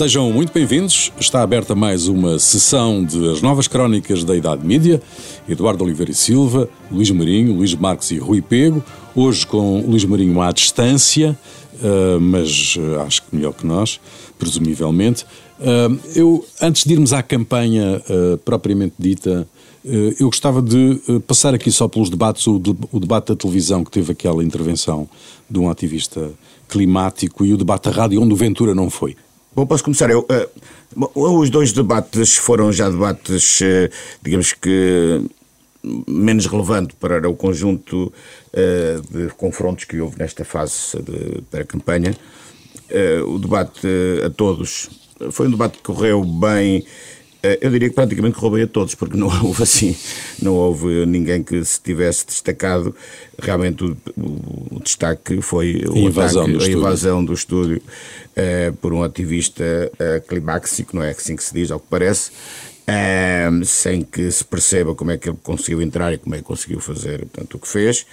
Sejam muito bem-vindos. Está aberta mais uma sessão de As Novas Crónicas da Idade Mídia. Eduardo Oliveira e Silva, Luís Marinho, Luís Marques e Rui Pego. Hoje com Luís Marinho à distância, uh, mas uh, acho que melhor que nós, presumivelmente. Uh, eu, antes de irmos à campanha propriamente dita, eu gostava de passar aqui só pelos debates, o debate da televisão que teve aquela intervenção de um ativista climático e o debate da rádio onde o Ventura não foi. Bom, posso começar eu. Uh, os dois debates foram já debates, uh, digamos que menos relevante para o conjunto uh, de confrontos que houve nesta fase de pré-campanha. o debate a todos foi um debate que correu bem eu diria que praticamente roubei a todos, porque não houve assim, não houve ninguém que se tivesse destacado. Realmente o, o, o destaque foi o a invasão, ataque, do, a estúdio. invasão do estúdio uh, por um ativista uh, climáxico, não é assim que se diz, ao que parece, uh, sem que se perceba como é que ele conseguiu entrar e como é que conseguiu fazer portanto, o que fez.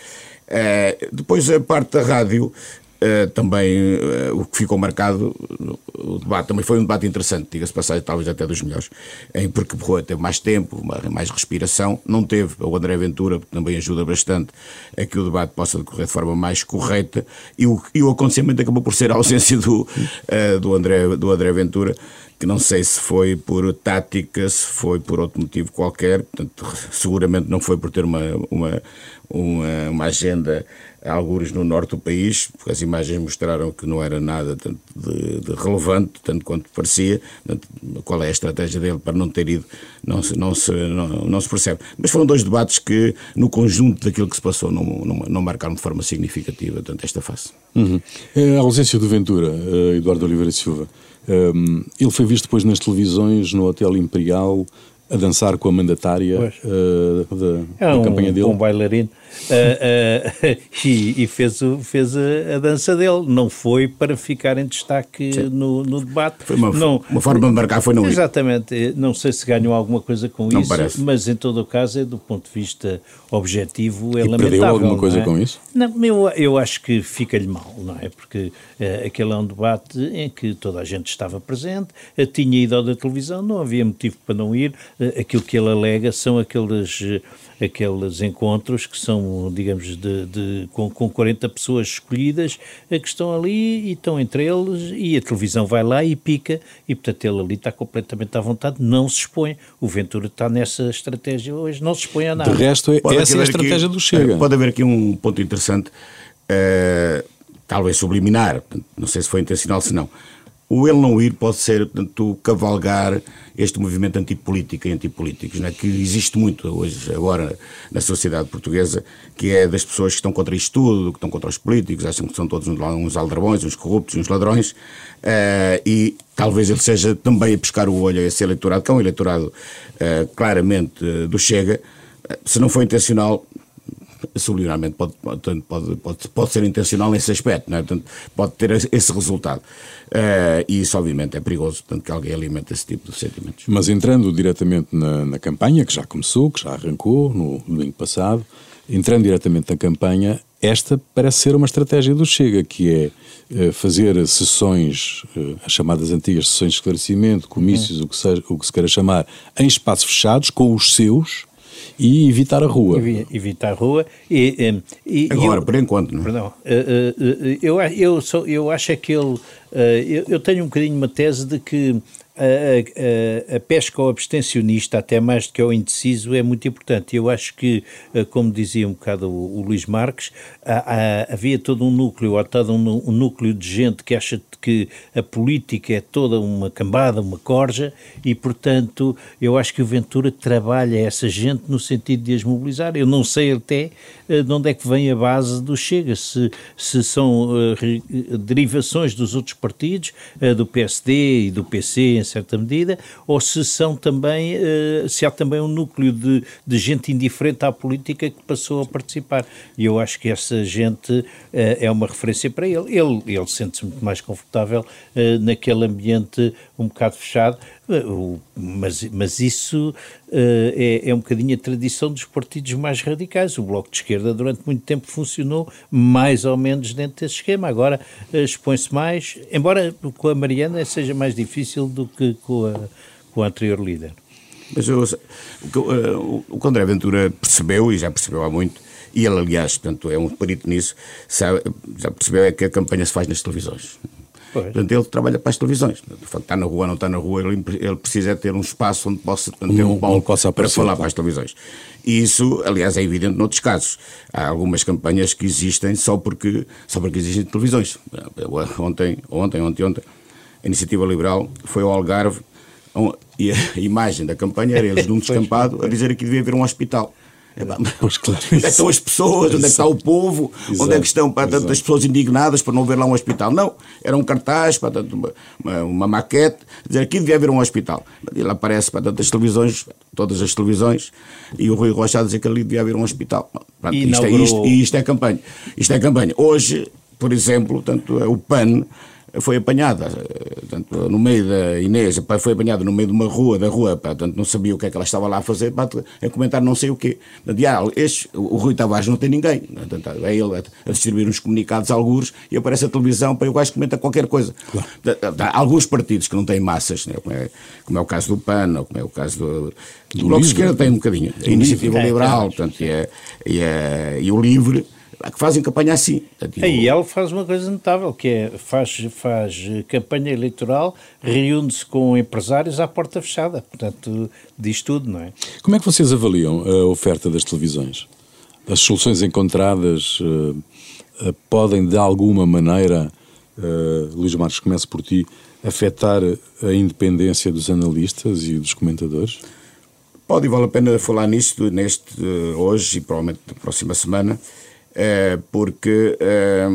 depois a parte da rádio, Uh, também uh, o que ficou marcado, o debate também foi um debate interessante, diga-se passagem, talvez até dos melhores, em porque Borroa teve mais tempo, mais respiração, não teve. O André Ventura, que também ajuda bastante a que o debate possa decorrer de forma mais correta, e o, e o acontecimento acabou por ser a ausência do, uh, do, André, do André Ventura, que não sei se foi por tática, se foi por outro motivo qualquer, portanto, seguramente não foi por ter uma, uma, uma, uma agenda algures no norte do país, porque as imagens mostraram que não era nada tanto de, de relevante, tanto quanto parecia. Qual é a estratégia dele para não ter ido, não se, não se, não, não se percebe. Mas foram dois debates que, no conjunto daquilo que se passou, não, não, não marcaram de forma significativa tanto esta fase. Uhum. A ausência do Ventura, eh, Eduardo Oliveira Silva, um, ele foi visto depois nas televisões, no Hotel Imperial, a dançar com a mandatária uh, da, é da um, campanha dele. um bailarino uh, uh, e, e, fez, fez a, a, dança dele. Não foi para ficar em destaque no, no, debate. Foi uma, não, uma forma de marcar, foi não ir. Exatamente. Não sei se ganhou alguma coisa com não isso, parece. mas em todo o caso, é, do ponto de vista objetivo, é e lamentável. Perdeu alguma é? coisa com isso? Não, eu, eu acho que fica-lhe mal, não é? Porque aquele é um debate em que toda a gente estava presente, tinha ido ao da televisão, não havia motivo para não ir. Aquilo que ele alega são aqueles aqueles encontros que são, digamos, de, de com, com 40 pessoas escolhidas que estão ali e estão entre eles e a televisão vai lá e pica e, portanto, ele ali está completamente à vontade, não se expõe. O Ventura está nessa estratégia hoje, não se expõe a nada. De resto, é, essa é a estratégia aqui, do Chega. Pode haver aqui um ponto interessante, uh, talvez subliminar, não sei se foi intencional, se não o ele não ir pode ser, portanto, cavalgar este movimento antipolítico e antipolíticos, né, que existe muito hoje, agora, na sociedade portuguesa, que é das pessoas que estão contra isto tudo, que estão contra os políticos, acham que são todos uns aldrabões, uns corruptos, uns ladrões, uh, e talvez ele seja também a pescar o olho a esse eleitorado, que é um eleitorado uh, claramente uh, do Chega, se não foi intencional, subliminarmente pode, pode, pode, pode ser intencional nesse aspecto, não é? Portanto, pode ter esse resultado. Uh, e isso, obviamente, é perigoso, tanto que alguém alimenta esse tipo de sentimentos. Mas entrando diretamente na, na campanha, que já começou, que já arrancou no domingo passado, entrando diretamente na campanha, esta parece ser uma estratégia do Chega, que é uh, fazer sessões, uh, as chamadas antigas sessões de esclarecimento, comícios, uhum. o, que seja, o que se queira chamar, em espaços fechados, com os seus, e evitar a rua. Evitar a rua. E, e Agora, eu, por enquanto, não é? Perdão, eu, eu, sou, eu acho é que ele. Eu, eu tenho um bocadinho uma tese de que a, a, a, pesca ao abstencionista, até mais do que ao indeciso, é muito importante. Eu acho que, eh, como dizia um bocado o, o Luís Marques, havia todo um núcleo, há todo um, um, núcleo de gente que acha que a política é toda uma cambada, uma corja, e, portanto, eu acho que o Ventura trabalha essa gente no sentido de as mobilizar. Eu não sei até eh, de onde é que vem a base do Chega, se, se são uh, derivações dos outros partidos, uh, do PSD e do PC certa medida, ou se são também, uh, se há também um núcleo de, de gente indiferente à política que passou a participar. E eu acho que essa gente uh, é uma referência para ele. Ele, ele sente-se muito mais confortável uh, naquele ambiente um bocado fechado, mas, mas isso é, é um bocadinho a tradição dos partidos mais radicais. O Bloco de Esquerda durante muito tempo funcionou mais ou menos dentro desse esquema. Agora expõe-se mais, embora com a Mariana seja mais difícil do que com a, com anterior líder. Mas eu, o, uh, o que André Ventura percebeu, e já percebeu há muito, e ele, aliás, portanto, é um perito nisso, sabe, já percebeu é que a campanha se faz nas televisões. Pois. Portanto, ele trabalha para as televisões. De facto, está na rua, não está na rua, ele, ele precisa ter um espaço onde possa ter um, um palco para falar para as televisões. E isso, aliás, é evidente noutros casos. Há algumas campanhas que existem só porque, só porque existem televisões. Ontem, ontem, ontem, ontem, a Iniciativa Liberal foi ao Algarve e a imagem da campanha era eles de um descampado a dizer que devia haver um hospital. É, pois, claro, onde é que estão as pessoas? Onde é que está o povo? Exato, onde é que estão para tantas pessoas indignadas por não ver lá um hospital? Não, era um cartaz, para uma, uma, uma maquete, dizer que devia haver um hospital. Ele aparece para tantas televisões, todas as televisões, e o Rui Rocha a dizer que ali devia haver um hospital. Pronto, isto, é, isto, isto é campanha. Isto é campanha. Hoje, por exemplo, tanto o PAN foi apanhada, portanto, no meio da Inês, foi apanhada no meio de uma rua, da rua, portanto, não sabia o que é que ela estava lá a fazer, a comentar não sei o quê. Ah, este, o Rui Tavares não tem ninguém, portanto, é ele a distribuir uns comunicados a alguns e aparece a televisão para o gajo comenta qualquer coisa. Claro. Há alguns partidos que não têm massas, né, como, é, como é o caso do PAN, ou como é o caso do, do Bloco de Esquerda, tem um bocadinho. A Iniciativa Liberal, portanto, e, é, e, é, e o Livre, que fazem campanha assim. E ele faz uma coisa notável, que é, faz, faz campanha eleitoral, reúne-se com empresários à porta fechada, portanto, diz tudo, não é? Como é que vocês avaliam a oferta das televisões? As soluções encontradas uh, uh, podem, de alguma maneira, uh, Luís Marques, começo por ti, afetar a independência dos analistas e dos comentadores? Pode e vale a pena falar nisto neste, hoje e provavelmente na próxima semana, é, porque é,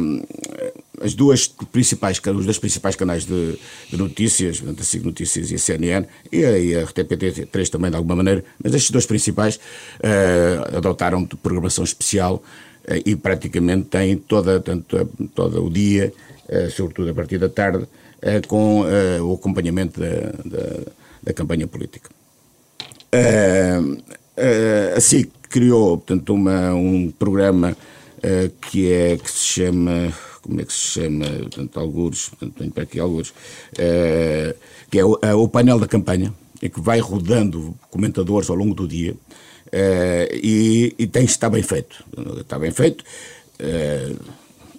as duas principais, os dois principais canais de, de notícias, a SIG Notícias e a CNN, e a, e a RTP3 também de alguma maneira, mas estes dois principais é, adotaram programação especial e praticamente têm toda, tanto, todo o dia, sobretudo a partir da tarde, com o acompanhamento da, da, da campanha política. a SIC criou, portanto, uma, um programa uh, que é que se chama como é que se chama, portanto, alguns, portanto, tenho para aqui alguns, uh, que é o, uh, o, painel da campanha, em que vai rodando comentadores ao longo do dia e, e tem está bem feito. Está bem feito.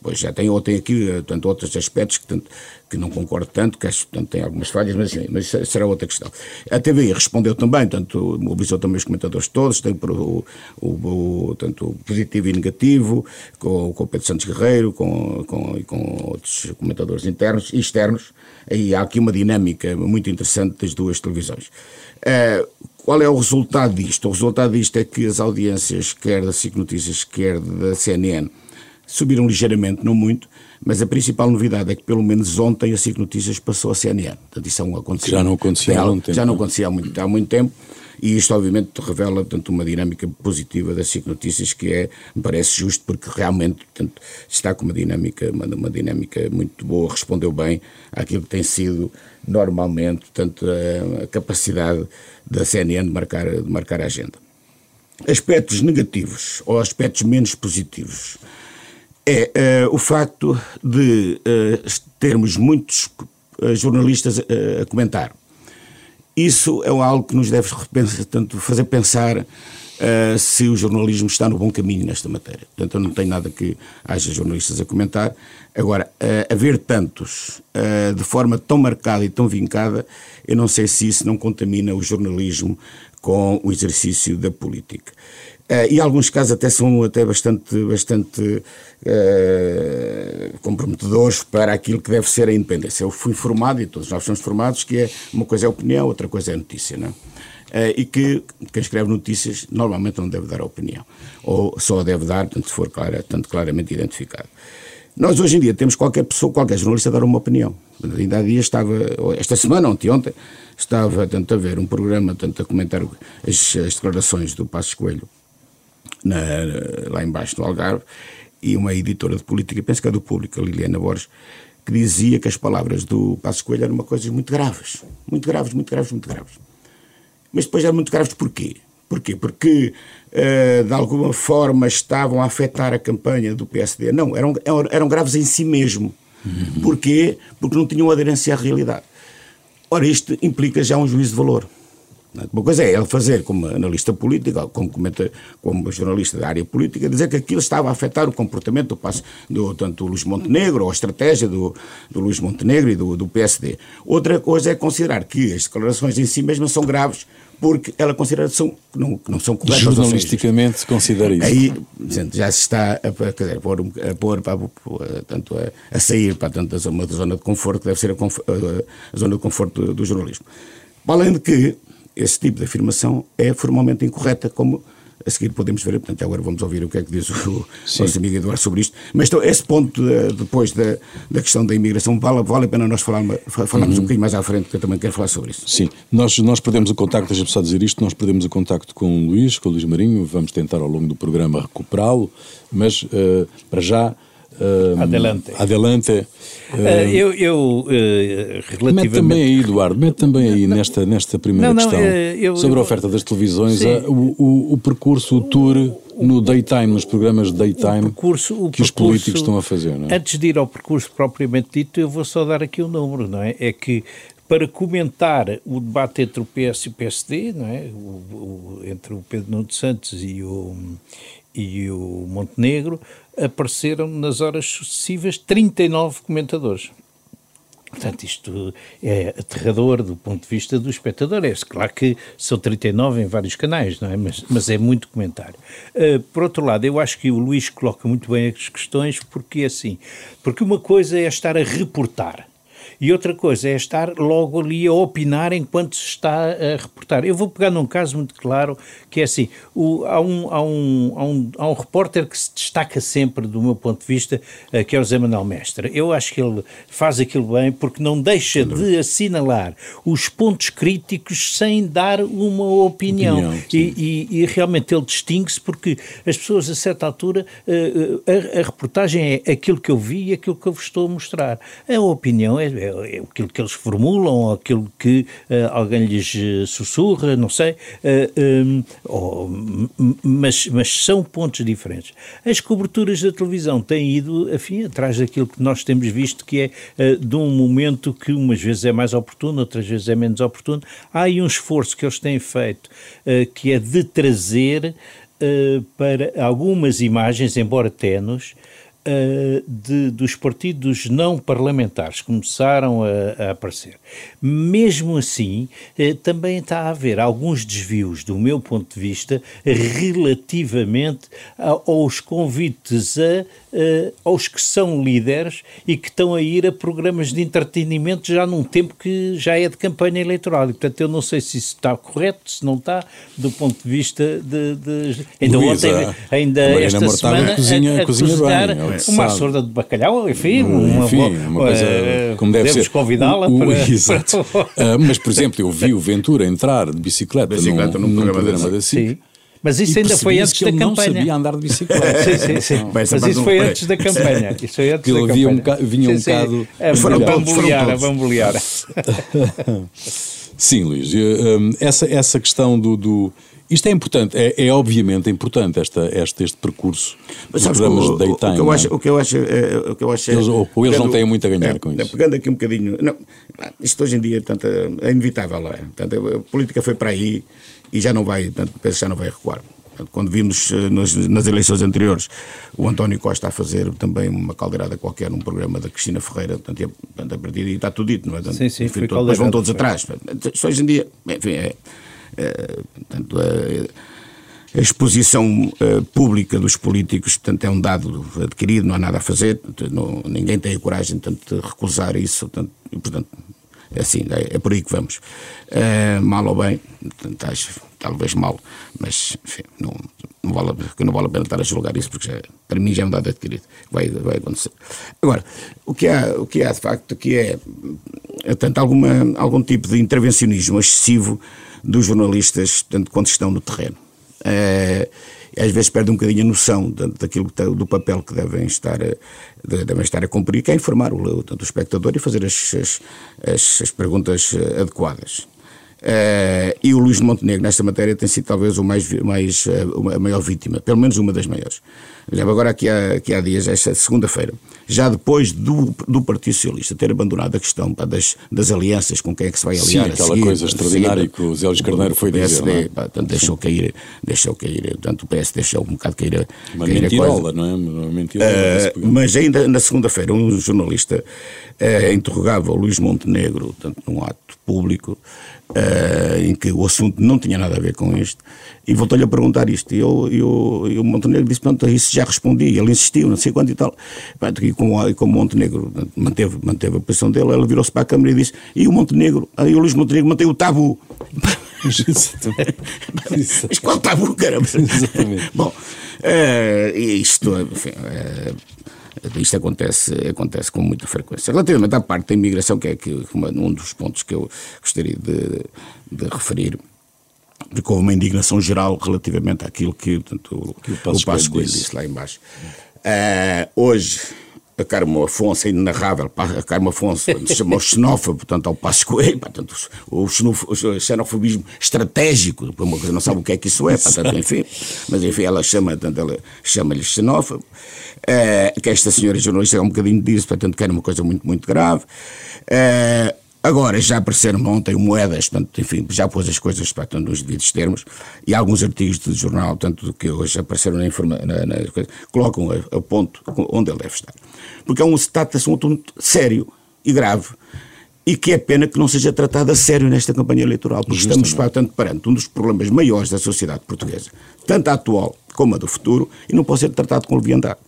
Pois já tem, ou tem aqui tanto outros aspectos que, tanto, que não concordo tanto, que acho que tem algumas falhas, mas, assim, mas será outra questão. A TVI respondeu também, tanto mobilizou também os comentadores todos, tem o, o, o, tanto positivo e negativo, com, com o Pedro Santos Guerreiro com, com, e com outros comentadores internos e externos, e há aqui uma dinâmica muito interessante das duas televisões. Uh, qual é o resultado disto? O resultado disto é que as audiências, quer da SIC Notícias, quer da CNN, subiram ligeiramente, não muito, mas a principal novidade é que pelo menos ontem a SIC Notícias passou a CNN. Portanto, isso é um acontecimento. Já não acontecia há muito tempo. Já não acontecia há muito, há muito tempo. E isto, obviamente, revela portanto, uma dinâmica positiva da SIC Notícias que é, me parece justo, porque realmente portanto, está com uma dinâmica, uma, uma dinâmica muito boa, respondeu bem àquilo que tem sido normalmente portanto, a, a capacidade da CNN de marcar, de marcar a agenda. Aspectos negativos ou aspectos menos positivos é uh, o facto de uh, termos muitos uh, jornalistas a comentar. Isso é algo que nos deve tanto fazer pensar se o jornalismo está no bom caminho nesta matéria. Portanto, eu não tenho nada que haja jornalistas a comentar. Agora, haver tantos de forma tão marcada e tão vincada, eu não sei se isso não contamina o jornalismo com o exercício da política. Uh, e alguns casos até são até bastante, bastante uh, comprometedores para aquilo que deve ser a independência. Eu fui formado, e todos nós somos formados, que é uma coisa é opinião, outra coisa é notícia, não Uh, e que quem escreve notícias normalmente não deve dar opinião, ou só deve dar, tanto for clara, tanto claramente identificado. Nós hoje em dia temos qualquer pessoa, qualquer jornalista a dar uma opinião. Ainda há dias estava, esta semana, ontem, ontem, estava tanto a ver um programa, tanto a comentar as, as declarações do Passos Coelho na, lá embaixo no Algarve, e uma editora de política, penso que é do público, a Liliana Borges, que dizia que as palavras do Passos Coelho eram uma coisa muito graves. Muito graves, muito graves, muito graves. Mas depois eram muito graves porquê? Porquê? Porque, uh, de alguma forma, estavam a afetar a campanha do PSD. Não, eram, eram graves em si mesmo. Uhum. Porquê? Porque não tinham aderência à realidade. Ora, isto implica já um juízo de valor. Uma coisa é ele fazer como analista político, como, comenta, como jornalista da área política, dizer que aquilo estava a afetar o comportamento do, passo, do tanto do Luís Montenegro, ou a estratégia do, do Luís Montenegro e do, do PSD. Outra coisa é considerar que as declarações em si mesmas são graves porque ela considera que, são, que, não, que não são corretas. Jornalisticamente se considera isso. Aí já se está a, dizer, a pôr, a, pôr tanto a, a sair para tanto, uma zona de conforto, que deve ser a, a, zona de conforto do, do jornalismo. Além de que esse tipo de afirmação é formalmente incorreta, como a seguir podemos ver, portanto, agora vamos ouvir o que é que diz o Sim. nosso amigo Eduardo sobre isto. Mas então, esse ponto, de, depois da, da questão da imigração, vale, vale a pena nós falarmos, falarmos uhum. um bocadinho mais à frente, que eu também quero falar sobre isso. Sim, nós, nós perdemos o contacto, deixa-me só dizer isto, nós perdemos o contacto com o Luís, com o Luís Marinho, vamos tentar ao longo do programa recuperá-lo, mas uh, para já Uh, adelante. Adelante. Uh, eu, eu uh, relativamente... Mete também aí, Eduardo, mete também aí nesta, nesta primeira não, não, questão eu, sobre a oferta das televisões, a, o, o, o, percurso, o tour no daytime, nos programas de daytime o percurso, o que percurso, os políticos estão a fazer. Não é? Antes de ir ao percurso propriamente dito, eu vou só dar aqui o um número, não é? É que para comentar o debate entre o PS e o PSD, não é? O, entre o Pedro Nuno Santos e o, e o Montenegro, apareceram nas horas sucessivas 39 comentadores. Portanto, isto é aterrador do ponto de vista do espectador. É claro que são 39 em vários canais, não é? Mas, mas é muito comentário. Uh, por outro lado, eu acho que o Luís coloca muito bem as questões, porque é assim. Porque uma coisa é estar a reportar e outra coisa é estar logo ali a opinar enquanto se está a reportar. Eu vou pegar num caso muito claro, que é assim, o, há, um, há, um, há, um, há um repórter que se destaca sempre, do meu ponto de vista, eh, que é o Zé Manuel Mestre. Eu acho que ele faz aquilo bem porque não deixa de assinalar os pontos críticos sem dar uma opinião. opinião e, e, e, realmente ele distingue-se porque as pessoas, a certa altura, eh, eh, a, a reportagem é aquilo que eu vi e aquilo que eu vos estou a mostrar. A opinião é é aquilo que eles formulam, aquilo que uh, alguém lhes eh, sussurra, não sei, eh, um, mas, mas são pontos diferentes. As coberturas da televisão têm ido, afim, atrás daquilo que nós temos visto, que é de um momento que umas vezes é mais oportuno, outras vezes é menos oportuno. Há aí um esforço que eles têm feito, que é de trazer para algumas imagens, embora tenos, uh, de, dos partidos não parlamentares começaram a, a aparecer. Mesmo assim, uh, também está a haver alguns desvios, do meu ponto de vista, relativamente a, aos convites a, uh, aos que são líderes e que estão a ir a programas de entretenimento já num tempo que já é de campanha eleitoral. E, portanto, eu não sei se isso está correto, se não está, do ponto de vista de. de... Ainda Luísa, ontem, ainda esta semana, cozinha, a, a cozinha bem, uma açorda de bacalhau, enfim, uma, enfim, uma coisa uh, como deve ser. convidá-la para... Exato. uh, mas, por exemplo, eu vi o Ventura entrar de bicicleta, bicicleta num, num, programa da SIC. Mas isso ainda foi antes da campanha. Ele não sabia andar de bicicleta. sim, sim, sim. Mas isso foi antes da campanha. Isso foi antes da campanha. Um bocado, vinha um bocado... A bambolear, a bambolear. Sim, Luís. Eh, essa, essa questão do, do isto é importante, é, é obviamente importante esta, este, este percurso Mas, dos programas o, de daytime. O que eu acho, o que eu acho, é, o que eu acho eles, ou, ou eles não têm muito a ganhar é, com isso. Pegando aqui um bocadinho, não, isto hoje em dia portanto, é inevitável, é? Portanto, a política foi para aí e já não vai, portanto, penso já não vai recuar. Quando vimos eh, nas, nas, eleições anteriores o António Costa a fazer também uma caldeirada qualquer num programa da Cristina Ferreira, portanto, e, portanto a partir daí está tudo dito, não é? Portanto, sim, sim, enfim, todo, depois vão todos foi. atrás. Isto hoje em dia, enfim, é, é, portanto, a exposição uh, pública dos políticos portanto, é um dado adquirido, não há nada a fazer, não, ninguém tem a coragem portanto, de recusar isso. Portanto, portanto, É assim, é, é por aí que vamos. Uh, mal ou bem, talvez mal, mas enfim, não, não, vale, não vale a pena estar a julgar isso, porque já, para mim já é um dado adquirido. Vai, vai acontecer. Agora, o que há, o que há de facto que é, é tanto alguma, algum tipo de intervencionismo excessivo dos jornalistas, tanto quando estão no terreno. Uh, às vezes perde um bocadinho a noção daquilo do papel que devem estar a, devem estar a cumprir, que é informar o, o, o espectador e fazer as, as, as perguntas eh, adequadas. Uh, e o Luís de Montenegro, nesta matéria, tem sido talvez o mais, mais, uh, a maior vítima, pelo menos uma das maiores. Já agora, aqui há, aqui há dias, esta segunda-feira, já depois do, do Partido Socialista ter abandonado a questão pá, das, das alianças, com quem é que se vai aliar. Sim, aquela seguir, coisa extraordinária que o Zé Luís Carneiro foi dizer. É? Pá, portanto, deixou cair, deixou cair, tanto o PS deixou um bocado cair a, Uma cair mentirola, a coisa. não é? Uma mentirola. Uh, mas ainda na segunda-feira, um jornalista uh, interrogava o Luís Montenegro, tanto num ato público, uh, em que o assunto não tinha nada a ver com isto, e voltou-lhe a perguntar isto. E, eu, eu, e o Montenegro disse: Pronto, isso já respondi. Ele insistiu, não sei quanto e tal. E como, e como o Montenegro manteve, manteve a posição dele, ela virou-se para a Câmara e disse: E o Montenegro, aí o Luís Montenegro manteve o tabu. Mas qual tabu, caramba? Exatamente. Bom, uh, isto, enfim. Uh, isto acontece, acontece com muita frequência. Relativamente à parte da imigração, que é que, uma, um dos pontos que eu gostaria de, de referir, porque houve uma indignação geral relativamente àquilo que, portanto, que o Passo Coelho disse lá embaixo. Uh, hoje, a Carmo Afonso, é inenarrável, a Carmo Afonso se chamou xenófobo, portanto, ao Passo Coelho, portanto, o, xenofobismo estratégico, uma coisa não sabe o que é que isso é, portanto, enfim, mas enfim, ela chama, portanto, ela chama-lhe xenófobo, uh, que esta senhora jornalista é um bocadinho disso, portanto, que era uma coisa muito, muito grave. Uh, Agora, já apareceram ontem moedas, portanto, enfim, já pôs as coisas portanto, nos devidos termos, e alguns artigos de jornal, tanto que hoje apareceram na, informa, na, na colocam a, a, ponto onde ele deve estar. Porque é um, trata-se um assunto sério e grave, e que é pena que não seja tratado a sério nesta campanha eleitoral, porque Justamente. estamos, portanto, perante um dos problemas maiores da sociedade portuguesa, tanto a atual como a do futuro, e não pode ser tratado com leviandade.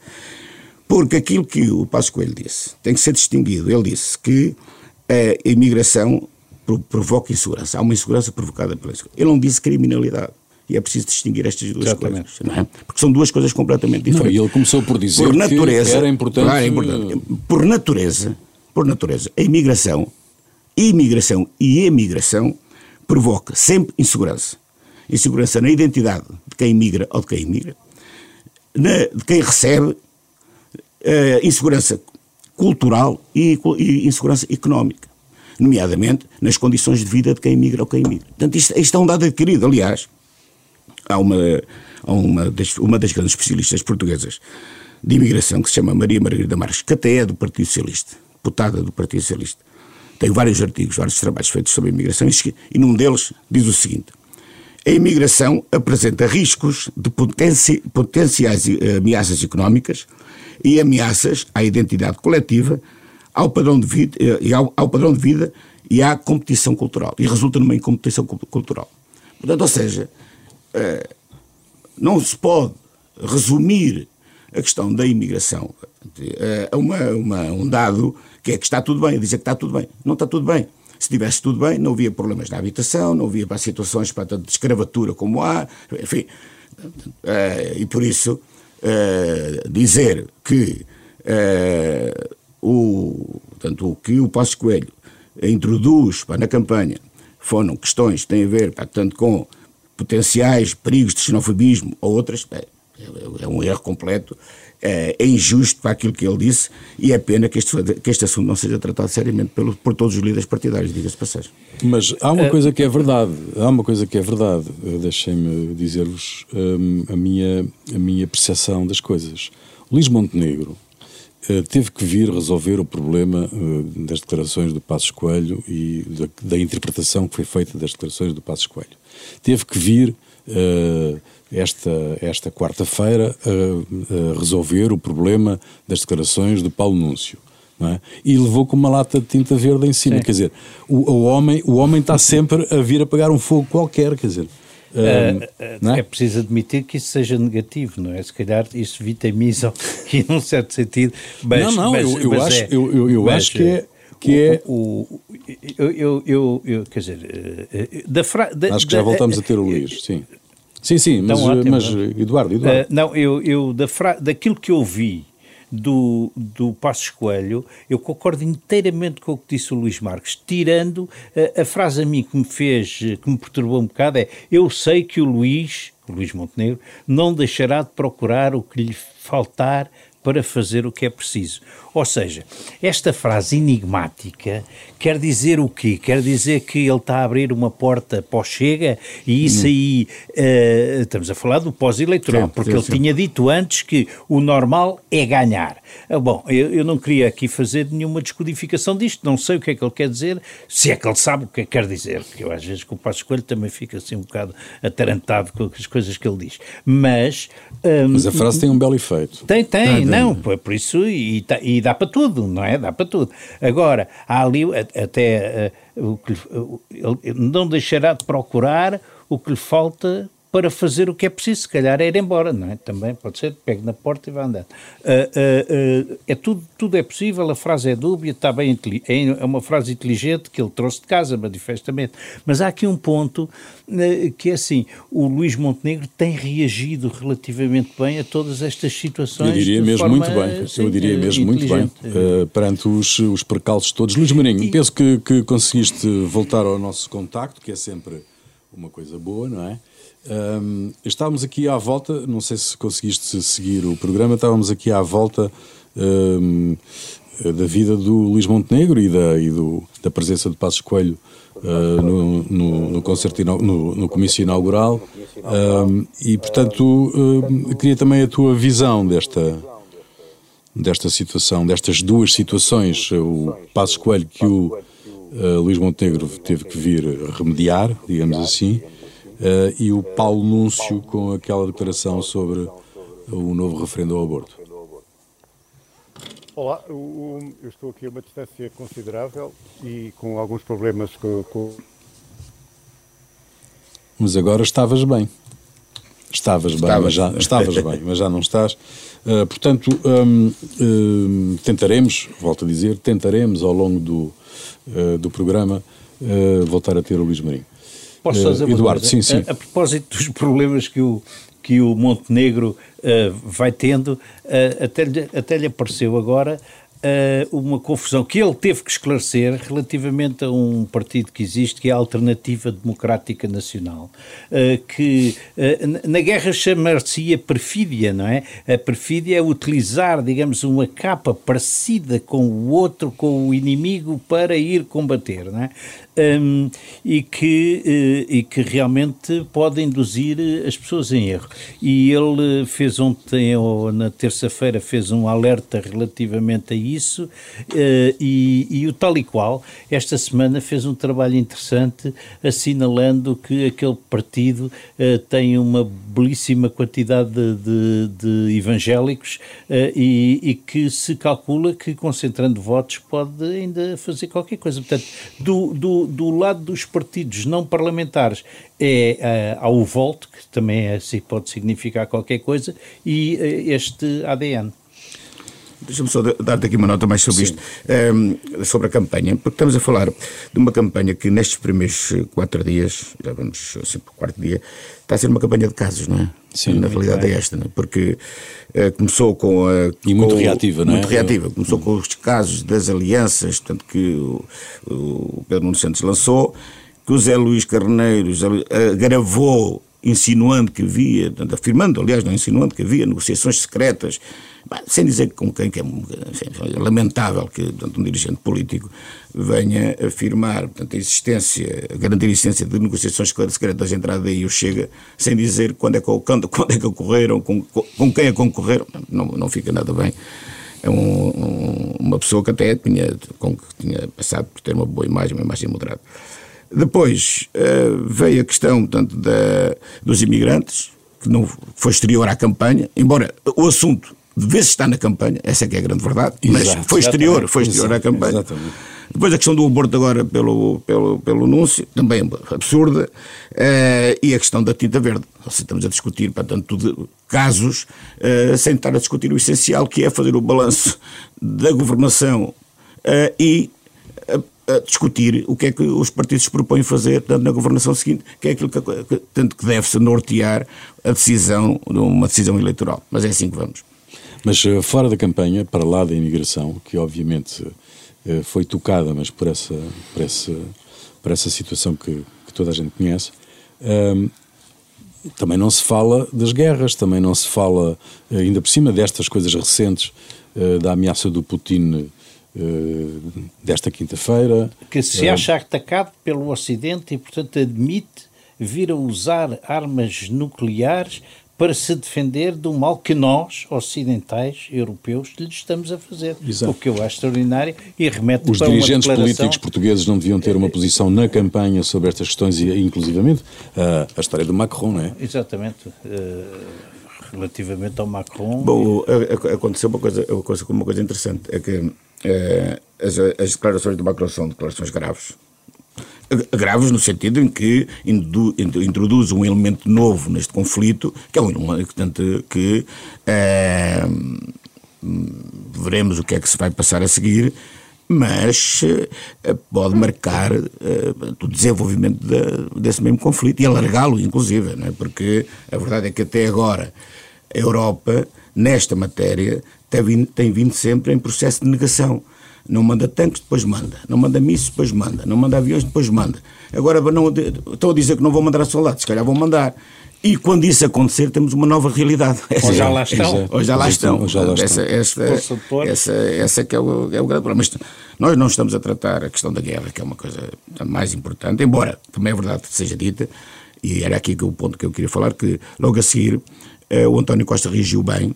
Porque aquilo que o Passo Coelho disse tem que ser distinguido. Ele disse que a imigração provoca insegurança. Há uma insegurança provocada pela insegurança. Ele não disse criminalidade. E é preciso distinguir estas duas Exatamente. coisas. É? Porque são duas coisas completamente diferentes. Não, e ele começou por dizer por natureza, que era importante... É importante. Por natureza, por natureza, a imigração, imigração e emigração provoca sempre insegurança. Insegurança na identidade de quem imigra ou de quem imigra, na, de quem recebe, uh, insegurança cultural e, e insegurança económica, nomeadamente nas condições de vida de quem imigra ou quem imigra. Portanto, isto, isto é um dado adquirido. Aliás, há uma, há uma, das, uma das grandes especialistas portuguesas de imigração que se chama Maria Margarida Marques, que até é do Partido Socialista, deputada do Partido Socialista. Tem vários artigos, vários trabalhos feitos sobre a imigração e num deles diz o seguinte: a imigração apresenta riscos de potenci, potenciais eh, ameaças económicas e ameaças à identidade coletiva, ao padrão de vida, e ao, ao padrão de vida e à competição cultural. E resulta numa incompetição cultural. Portanto, ou seja, eh, não se pode resumir a questão da imigração eh, a uma, uma, um dado que é que está tudo bem, dizer que está tudo bem. Não está tudo bem. Se estivesse tudo bem, não havia problemas na habitação, não havia situações para de escravatura como há, enfim. Eh, e por isso uh, dizer que uh, o, portanto, o que o Passo Coelho introduz pá, na campanha foram questões que têm a ver pá, tanto com potenciais perigos de xenofobismo ou outras, é, é um erro completo, é, é, injusto para aquilo que ele disse e é pena que este, que este assunto não seja tratado seriamente pelo, por todos os líderes partidários, diga-se passagem. Mas há uma coisa que é verdade, há uma coisa que é verdade, deixem-me dizer-vos um, a, minha, a minha percepção das coisas. Luís Montenegro uh, teve que vir resolver o problema uh, das declarações do Passos Coelho e da, da, interpretação que foi feita das declarações do Passos Coelho. Teve que vir uh, esta, esta quarta-feira a, a, resolver o problema das declarações do Paulo Núncio. É? E levou com uma lata de tinta verde em cima. Sim. Quer dizer, o, o, homem, o homem está sempre a vir apagar um fogo qualquer. Quer dizer, é, é, é? preciso admitir que isso seja negativo, não é? Se calhar isso vitamiza e num certo sentido. Mas, não, não, mas, eu, eu mas acho, é, eu, eu, eu acho que é. Que é... O, eu, eu, eu, eu quer dizer, eh, da fra, da, Acho que já voltamos a ter o Luís, sim. Sim, sim, mas, então, ótimo, mas Eduardo, Eduardo. Uh, não, eu, eu da fra, daquilo que eu vi do, do Passos Coelho, eu concordo inteiramente com o que disse o Luís Marques, tirando a, a frase a mim que me fez, que me perturbou um bocado, é eu sei que o Luís, o Luís Montenegro, não deixará de procurar o que lhe faltar para fazer o que é preciso. Ou seja, esta frase enigmática quer dizer o quê? Quer dizer que ele está a abrir uma porta pós-chega e isso hum. aí, uh, estamos a falar do pós-eleitoral, porque sim, ele sim. tinha dito antes que o normal é ganhar. Uh, bom, eu, eu, não queria aqui fazer nenhuma descodificação disto, não sei o que é que ele quer dizer, se é que ele sabe o que é que quer dizer, porque eu às vezes com o Passo Escolho também fico assim um bocado atarantado com as coisas que ele diz. Mas... Um, Mas a frase tem um belo efeito. Tem, tem, não, por isso, e, tá, e dá para tudo, não é? Dá para tudo. Agora, há ali até uh, o que, uh, não deixará de procurar o que lhe falta para fazer o que é preciso, se calhar é ir embora, não é? Também pode ser, pegue na porta e vá andando. Uh, uh, uh, é tudo, tudo é possível, a frase é dúbia, está bem, é, é uma frase inteligente que ele trouxe de casa, manifestamente. Mas há aqui um ponto que é assim, o Luís Montenegro tem reagido relativamente bem a todas estas situações. Eu diria mesmo muito bem, sim, eu diria mesmo muito bem, perante os, os percalços todos. Luís Marinho, e... penso que, que conseguiste voltar ao nosso contacto, que é sempre uma coisa boa, não é? Um, estávamos aqui à volta, não sei se conseguiste seguir o programa, estávamos aqui à volta um, da vida do Luís Montenegro e da, e do, da presença de Passos Coelho uh, no, no, no, concerto, no, no comício inaugural. Um, e, portanto, queria também a tua visão desta, desta situação, destas duas situações, o Passos Coelho que o uh, Luís Montenegro teve que vir remediar, digamos assim, uh, e o Paulo Núncio com aquela declaração sobre o novo referendo ao aborto. Olá, eu estou aqui a uma distância considerável e com alguns problemas com. com... Mas agora estavas bem. Estavas bem, estavas, mas já, estavas bem, mas já não estás. Uh, portanto, um, um, tentaremos, volto a dizer, tentaremos ao longo do, uh, do programa uh, voltar a ter o Luís Marinho. Posso só dizer Eduardo, coisa? sim, sim. A, a, propósito dos problemas que o, que o Montenegro uh, vai tendo, uh, até, lhe, até lhe apareceu agora uh, uma confusão que ele teve que esclarecer relativamente a um partido que existe, que é a Alternativa Democrática Nacional, que na guerra chamar-se-ia perfídia, não é? A perfídia é utilizar, digamos, uma capa parecida com o outro, com o inimigo, para ir combater, não é? Um, e, que, uh, e que realmente pode induzir eh, as pessoas em erro. E ele fez ontem, ou na terça-feira, fez um alerta relativamente a isso uh, e, e o tal e qual, esta semana fez um trabalho interessante assinalando que aquele partido uh, tem uma belíssima quantidade de, de, de evangélicos e, e que se calcula que concentrando votos pode ainda fazer qualquer coisa. Portanto, do, do do, lado dos partidos não parlamentares é uh, há o VOLT, que também é, pode significar qualquer coisa, e uh, este ADN. Deixa-me só dar-te aqui uma nota mais sobre Sim. isto, um, ehm, sobre a campanha, porque estamos a falar de uma campanha que nestes primeiros quatro dias, já vamos assim para o quarto dia, está a ser uma campanha de casos, não é? Sim, Na realidade é esta, não é? porque uh, começou com a. E muito com, reativa, não é? Muito reativa. Começou com os casos das alianças, tanto que o, o Pedro Nuno Santos lançou, que o Zé Luís Carneiros agravou insinuando que havia, afirmando, aliás, não insinuando que havia negociações secretas sem dizer com quem, que é, é lamentável que portanto, um dirigente político venha afirmar portanto, a existência, a garantir a existência de negociações secretas entre a AD e o Chega, sem dizer quando é que, quando, quando é que ocorreram, com, com quem a concorreram, não, não fica nada bem. É um, um, uma pessoa que até tinha, com, tinha passado por ter uma boa imagem, uma imagem moderada. Depois uh, veio a questão portanto, da, dos imigrantes, que não foi exterior à campanha, embora o assunto devesse estar na campanha, essa é que é a grande verdade, Exato, mas foi exterior, foi exterior à campanha. Exatamente. Depois a questão do aborto agora pelo, pelo, pelo anúncio, também absurda, uh, e a questão da tinta verde. Nós estamos a discutir, portanto, de casos, uh, sem estar a discutir o essencial, que é fazer o balanço da governação uh, e a discutir o que é que os partidos propõem fazer tanto na governação seguinte, que é aquilo que, que tanto que deve-se nortear a decisão, uma decisão eleitoral. Mas é assim que vamos. Mas eh, fora da campanha, para lá da imigração, que obviamente eh, foi tocada, mas por essa, por essa, por essa situação que, que toda a gente conhece, um, também não se fala das guerras, também não se fala, eh, ainda por cima destas coisas recentes, da ameaça do Putin desta quinta-feira. Que se acha atacado pelo Ocidente e, portanto, admite vir a usar armas nucleares para se defender do mal que nós, ocidentais, europeus, lhe estamos a fazer. Exato. O que eu acho extraordinário e remete Os para dirigentes políticos portugueses não deviam ter uma posição na campanha sobre estas questões e, inclusivamente, a, a história do Macron, não é? Exatamente. Uh, relativamente ao Macron. Bom, aconteceu uma coisa, uma coisa interessante, é que uh, as, as declarações do Macron são declarações graves, graves no sentido em que introduz um elemento novo neste conflito, que é um portanto, que é, veremos o que é que se vai passar a seguir, mas é, pode marcar o desenvolvimento de, desse mesmo conflito e alargá-lo, inclusive, é? porque a verdade é que até agora a Europa, nesta matéria, tem vindo, tem vindo sempre em processo de negação. Não manda tanques, depois manda. Não manda mísseis, depois manda. Não manda aviões, depois manda. Agora não, estão a dizer que não vão mandar soldados, se calhar vão mandar. E quando isso acontecer, temos uma nova realidade. Ou já lá estão. Ou já lá estão. Ou já lá estão. Essa, essa, essa, essa que é o, é o grande problema. Mas nós não estamos a tratar a questão da guerra, que é uma coisa mais importante, embora também é verdade que seja dita, e era aqui o ponto que eu queria falar, que logo a seguir o António Costa reagiu bem,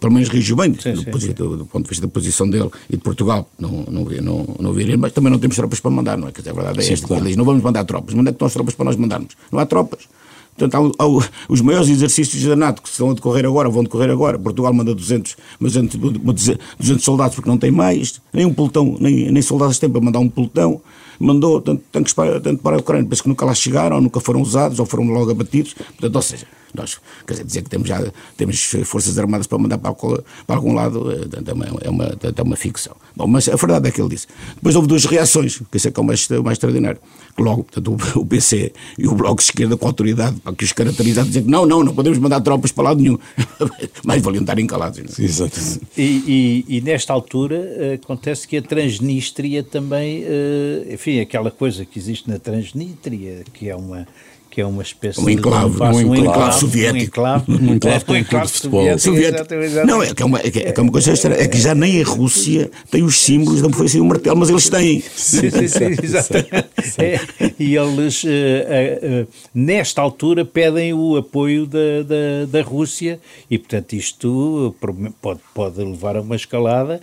pelo menos reagiu bem sim, do, sim, do, do, ponto de vista da posição dele e de Portugal. Não, não, não, não virem, mas também não temos tropas para mandar, não é? Quer dizer, a verdade é sim, esta. Claro. Diz, não vamos mandar tropas, onde é que estão as tropas para nós mandarmos? Não há tropas. Portanto, há, há, os maiores exercícios da NATO que estão a decorrer agora, vão decorrer agora. Portugal manda 200, 200, 200 soldados porque não tem mais, nem um pelotão, nem, nem soldados têm para mandar um pelotão mandou tanto, tanques para, tanto para a Ucrânia, penso que nunca lá chegaram, nunca foram usados, ou foram logo abatidos. Portanto, ou seja, nós, quer dizer, dizer que temos já temos forças armadas para mandar para, para algum lado é, é uma, é, uma, é uma ficção. Bom, mas a verdade é que ele disse. Depois houve duas reações, que isso é que é o mais, mais extraordinário. Logo, portanto, o, PC e o Bloco de Esquerda com a autoridade para que os caracterizados dizer que não, não, não podemos mandar tropas para lado nenhum. mais valiam estar encalados. Não? Exato. E, e, e, nesta altura eh, acontece que a Transnistria também, eh, enfim, aquela coisa que existe na Transnistria, que é uma que é uma espécie um enclave, de um, um, enclave, enclave soviético. Um enclave, um enclave, um futebol. Soviético. Não, é que é, uma, é, que é uma coisa é que já nem a Rússia tem os símbolos da foi o martelo, mas eles têm. Sim, sim, sim, exatamente. É, e eles, uh, uh, uh, nesta altura, pedem o apoio da, da, da, Rússia e, portanto, isto pode, pode levar a uma escalada.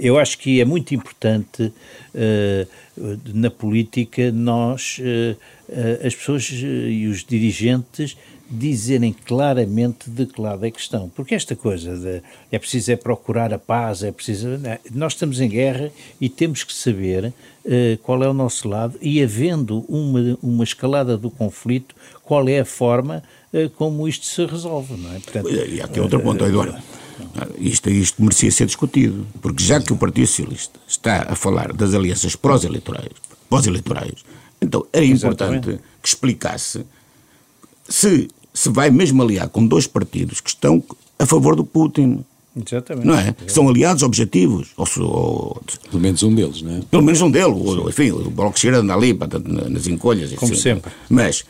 eu acho que é muito importante na política nós eh, as pessoas eh, e os dirigentes dizerem claramente de que lado é que estão. Porque esta coisa de é preciso é procurar a paz, é preciso. Né, nós estamos em guerra e temos que saber uh, qual é o nosso lado e, havendo uma, uma escalada do conflito, qual é a forma uh, como isto se resolve. Não é? Portanto, e aqui é outro ponto, Eduardo. Isto, isto merecia ser discutido, porque já que o Partido Socialista está a falar das alianças pró-eleitorais, pós-eleitorais, então era importante Exatamente. que explicasse se, se vai mesmo aliar com dois partidos que estão a favor do Putin. Exatamente. Não é? Que são aliados objetivos. Ou, ou, pelo menos um deles, não é? Pelo menos um deles. Ou, enfim, o Bloco de Esquerda anda ali nas encolhas. Como assim. sempre. Mas,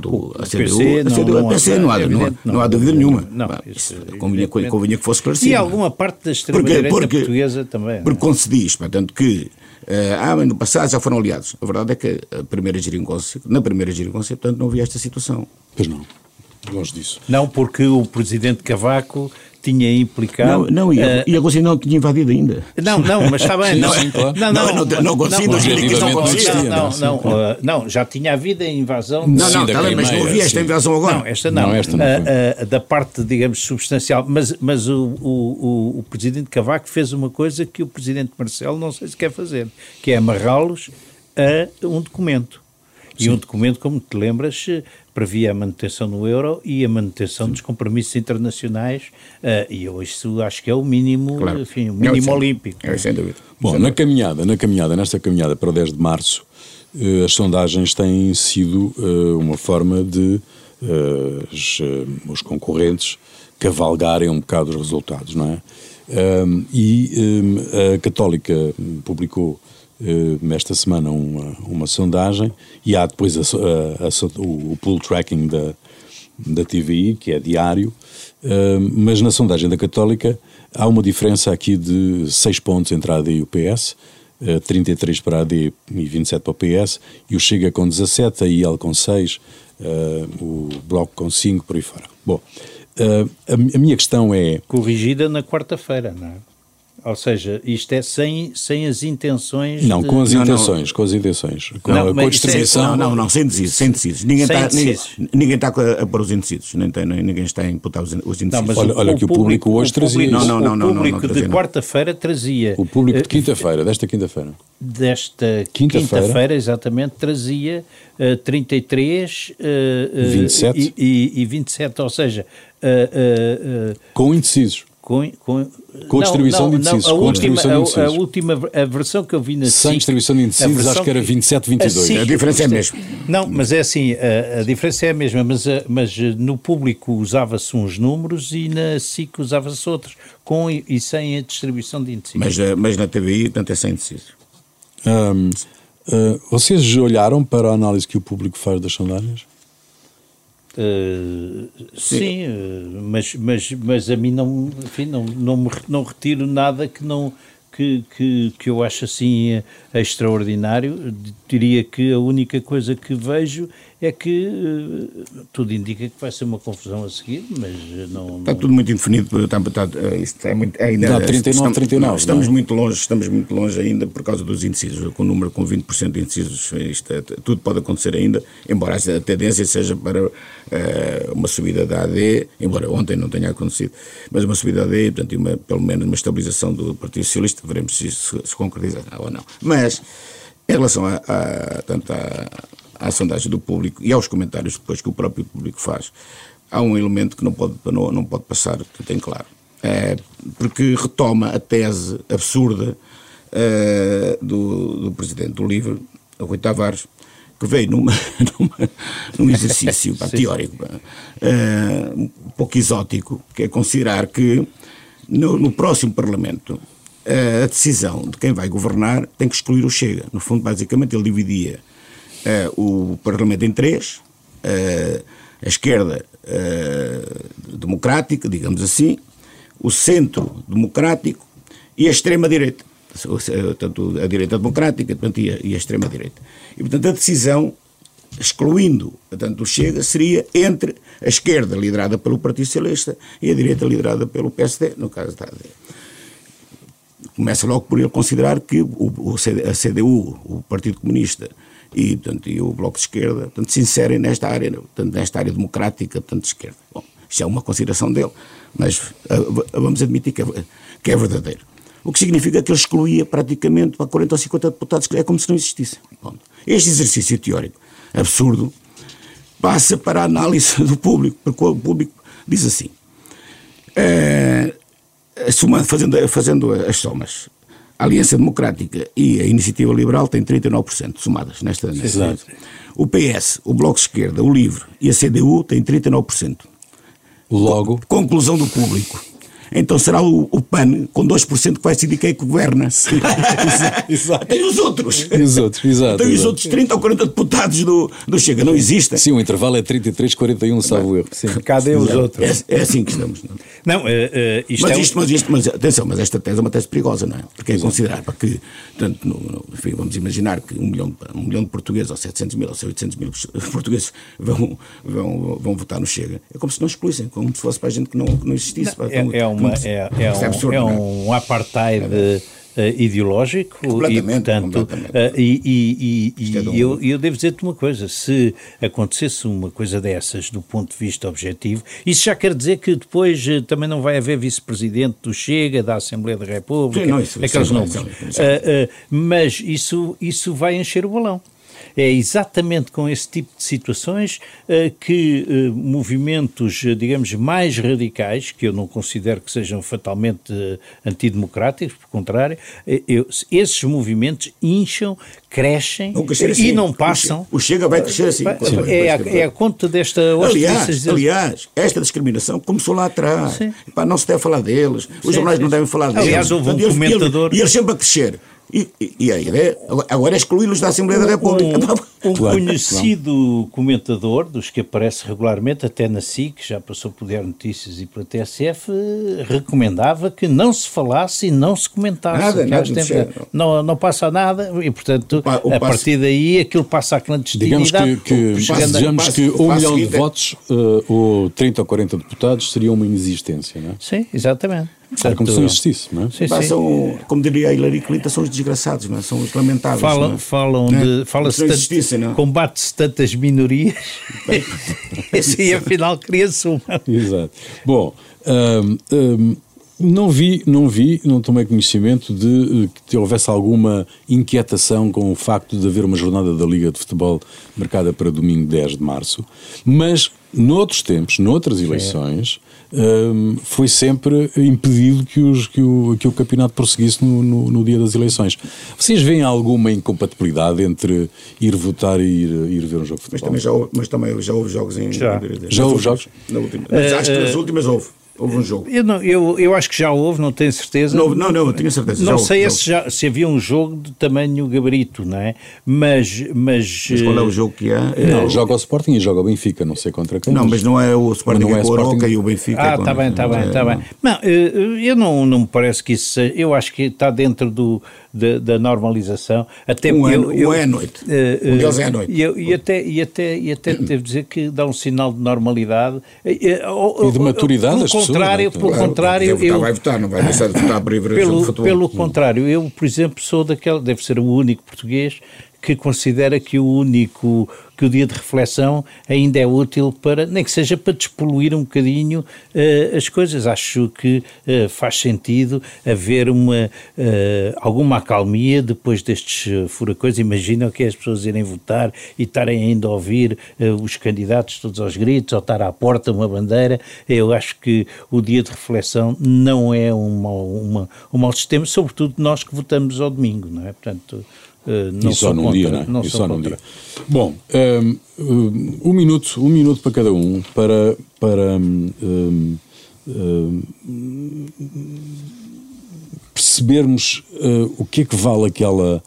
do, a CDU, PC, a CDU, não, a PC, não, há, não, há, não, há dúvida nenhuma. Não, isso, convinha, convinha que fosse esclarecido. E alguma parte da extrema-direita portuguesa também. Porque quando se diz, portanto, que Uh, ah, mas no passado já foram aliados. A verdade é que a primeira geringonça, na primeira geringonça, portanto, não havia esta situação. Pois não. Longe disso. Não, porque o presidente Cavaco tinha implicado. Não, não e, a, uh, e a não tinha invadido ainda. Não, não, mas está bem. não, sim, claro. não, não, não, não, não, consigo, não, não, não, não, não, não, já tinha havido a invasão. Não, não, está bem, mas não havia esta invasão agora. Não, esta não. não, esta não uh, uh, da parte, digamos, substancial. Mas, mas o, o, o, presidente Cavaco fez uma coisa que o presidente Marcelo não sei se quer fazer, que é amarrá-los a um documento E um documento, como te lembras, previa a manutenção no euro e a manutenção dos compromissos internacionais, uh, e eu isso acho que é o mínimo, claro. enfim, o mínimo é, olímpico. É, sem dúvida. Bom, sem na caminhada, na caminhada, nesta caminhada para o 10 de março, uh, as sondagens têm sido uh, uma forma de os, os concorrentes cavalgarem um bocado os resultados, não é? Um, e um, a Católica publicou uh, esta semana uma, uma sondagem e há depois a, a, a, o, o pull tracking da, da TVI, que é diário, uh, mas na sondagem da Católica há uma diferença aqui de 6 pontos entre a AD e o PS, uh, 33 para a AD e 27 para o PS, e o Chega com 17, a IL com 6, o Bloco com 5, por aí fora. Bom, a, minha questão é. Corrigida na quarta-feira, não é? Ou seja, isto é sem, sem as intenções. Não, de... com as intenções, não, com as intenções. Com, não, a, com a distribuição. É... Não, não, não, sem indecisos. Sem indecisos. Ninguém, está, ninguém, ninguém está a pôr os indecisos. Nem tem, ninguém está a imputar os, os indecisos. Não, mas olha, olha o que o público, hoje trazia. Não, não, não, não, o público não, não, de quarta-feira trazia. O público de eh, quinta-feira, desta quinta-feira. Desta quinta-feira, quinta exatamente, trazia uh, 33 uh, 27. E, e, e 27, ou seja. Uh, uh, com indecisos. Com, com, com a distribuição não, não, de indecisos. Não, a, última, a, a, última a versão que eu vi na Sem SIC, distribuição de indecisos, acho que era 27, 22. A, a diferença é a mesma. Não, mas é assim, a, a diferença é a mesma, mas, mas no público usava-se uns números e na SIC usava-se outros, com e, e, sem a distribuição de indecisos. Mas, eh, mas na TVI, portanto, é sem indecisos. Um, uh, eh, vocês olharam para a análise que o público faz das sondagens? Uh, sim, uh, mas, mas, mas a mim não, enfim, não, não, me, não retiro nada que não que, que, que eu acho assim extraordinário. Diria que a única coisa que vejo é que uh, tudo indica que vai ser uma confusão a seguir, mas não... Está tudo muito indefinido, está, está, isto é muito, é ainda... Não, 39, estamos, 39. estamos não. muito longe, estamos muito longe ainda por causa dos indecisos, com o número com 20% de indecisos, isto é, tudo pode acontecer ainda, embora a tendência seja para uh, uma subida da AD, embora ontem não tenha acontecido, mas uma subida da AD, portanto, uma, pelo menos uma estabilização do Partido Socialista, veremos se isso se, se concretiza ou não. Mas, em relação a, a, tanto a à sondagem do público e aos comentários depois que o próprio público faz, há um elemento que não pode, não, não pode passar, tem claro. É, porque retoma a tese absurda uh, do, do presidente do LIVRE, Rui Tavares, que veio numa, numa, num exercício pá, teórico uh, um pouco exótico, que é considerar que no, no próximo Parlamento uh, a decisão de quem vai governar tem que excluir o Chega. No fundo, basicamente, ele dividia o Parlamento em três, uh, a esquerda uh, democrática, digamos assim, o centro democrático e a extrema-direita. Tanto a direita democrática portanto, e, a, extrema-direita. E, portanto, a decisão, excluindo portanto, o Chega, seria entre a esquerda, liderada pelo Partido Socialista, e a direita, liderada pelo PSD, no caso da AD começa logo por ele considerar que o, o, a CDU, o Partido Comunista, e, portanto, e o Bloco de Esquerda portanto, se inserem nesta área, portanto, nesta área democrática portanto, de esquerda. Bom, isto é uma consideração dele, mas uh, vamos admitir que é, que é verdadeiro. O que significa que ele excluía praticamente para 40 ou 50 deputados, que é como se não existissem. Bom, este exercício teórico absurdo passa para a análise do público, porque o público diz assim, uh, fazendo, fazendo as somas, a Aliança Democrática e a Iniciativa Liberal têm 39% somadas nesta. nesta o PS, o Bloco de Esquerda, o LIVRE e a CDU têm 39%. Logo. Conclusão do público então será o, o PAN com 2% que vai decidir quem é que governa. Exato. Tem os outros. E os outros, exato. Tem os outros 30 ou 40 deputados do, do Chega, não existem. Sim, o intervalo é 33, 41, salvo erro. Sim. Cadê os outros? É, é, assim que estamos. Não, não uh, uh, isto mas, é isto, mas isto, mas atenção, mas esta tese é uma tese perigosa, não é? Porque é considerar para que, tanto no, no, enfim, vamos imaginar que um milhão, um milhão de portugueses, ou 700 mil, ou 800 mil portugueses vão, vão, vão votar no Chega. É como se não excluíssem, como se fosse para a gente que não, que não existisse. Não, é, é, uma, é, é é, um, absurdo, é um apartheid uh, ideológico e, portanto, uh, e, e, e, é eu, eu devo dizer-te uma coisa, se acontecesse uma coisa dessas do ponto de vista objetivo, isso já quer dizer que depois uh, também não vai haver vice-presidente do Chega, da Assembleia da República, Sim, não, isso, aqueles isso, mas isso, isso vai encher o balão. É exatamente com esse tipo de situações uh, que uh, movimentos, digamos, mais radicais, que eu não considero que sejam fatalmente antidemocráticos, por contrário, eu, esses movimentos incham, crescem assim. e não passam. O Chega vai crescer assim. É, a, é a conta desta. Aliás, aliás, esta discriminação começou lá atrás. Pá, não se deve falar deles, os jornais não devem falar deles. Aliás, houve um comentador. E eles sempre a crescer. E, e, a ideia agora é excluí-los da Assembleia da República. Um, um conhecido comentador, dos que aparece regularmente, até na SIC, já passou por Diário Notícias e pela TSF, recomendava que não se falasse e não se comentasse. Nada, nada tempo, não, não passa nada e, portanto, o, o a partir daí aquilo passa à clandestinidade. Digamos que, que, digamos que um milhão de votos uh, ou 30 ou 40 deputados seria uma inexistência, não é? Sim, exatamente. Portanto, como se não existisse, não é? Sim, sim. como diria a Hillary Clinton, são os desgraçados, não é? são os lamentáveis. Falam, é? falam de. Fala-se tanto, combate-se tantas minorias e afinal cria-se uma. Exato. Bom, um, um, não vi, não vi, não tomei conhecimento de que houvesse alguma inquietação com o facto de haver uma jornada da Liga de Futebol marcada para domingo 10 de março, mas noutros tempos, noutras eleições, um, foi sempre impedido que, os, que, o, que o campeonato prosseguisse no, no, no, dia das eleições. Vocês veem alguma incompatibilidade entre ir votar e ir, ir ver um jogo de futebol? Mas também já houve, mas também já houve jogos em. Já, já houve jogos? Na última. Mas acho que nas uh, últimas houve. Houve um jogo. Eu, não, eu, eu acho que já houve, não tenho certeza. Não, não, não eu tenho certeza. Não sei houve, se, já, se havia um jogo de tamanho gabarito, não é? Mas. Mas, mas qual é o jogo que há? É... Não, joga o Sporting e joga o Benfica, não sei contra quem. Não, mas não é o Sporting não é, é com Sporting... e o Benfica. Ah, está bem, está bem, está bem. Não, eu não, não me parece que isso seja. Eu acho que está dentro do, da, da normalização. Até um, eu, é, eu, um é à noite. Uh, um deles é à noite. E, eu, e, até, e, até, e até devo dizer que dá um sinal de normalidade. E, de maturidade pelo contrário, pessoas, Pelo contrário, votar, eu, vai votar, não vai deixar de votar ver pelo, futebol. Pelo contrário, eu, por exemplo, sou daquele, deve ser o único português que considera que o único que o dia de reflexão ainda é útil para, nem que seja para despoluir um bocadinho uh, as coisas. Acho que uh, faz sentido haver uma, uh, alguma acalmia depois destes furacões. Imaginam que as pessoas irem votar e estarem ainda a ouvir os candidatos todos aos gritos ou estar à porta uma bandeira. Eu acho que o dia de reflexão não é uma, uma, um mau sistema, sobretudo nós que votamos ao domingo, não é? Portanto, não e só num contra, dia, não é? Não e só num dia. Bom, um, um, minuto, um minuto para cada um para, para um, um, percebermos uh, o que é que vale aquela,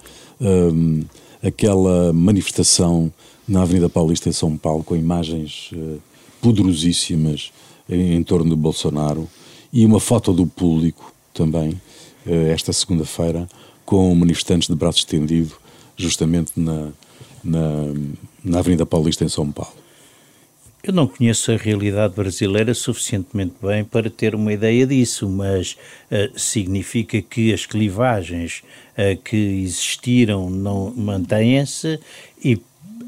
aquela manifestação na Avenida Paulista em São Paulo com imagens uh, poderosíssimas em, em torno de Bolsonaro e uma foto do público também esta segunda-feira com manifestantes de braço estendido, justamente na, na, na Avenida Paulista, em São Paulo. Eu não conheço a realidade brasileira suficientemente bem para ter uma ideia disso, mas uh, significa que as clivagens uh, que existiram não mantêm-se e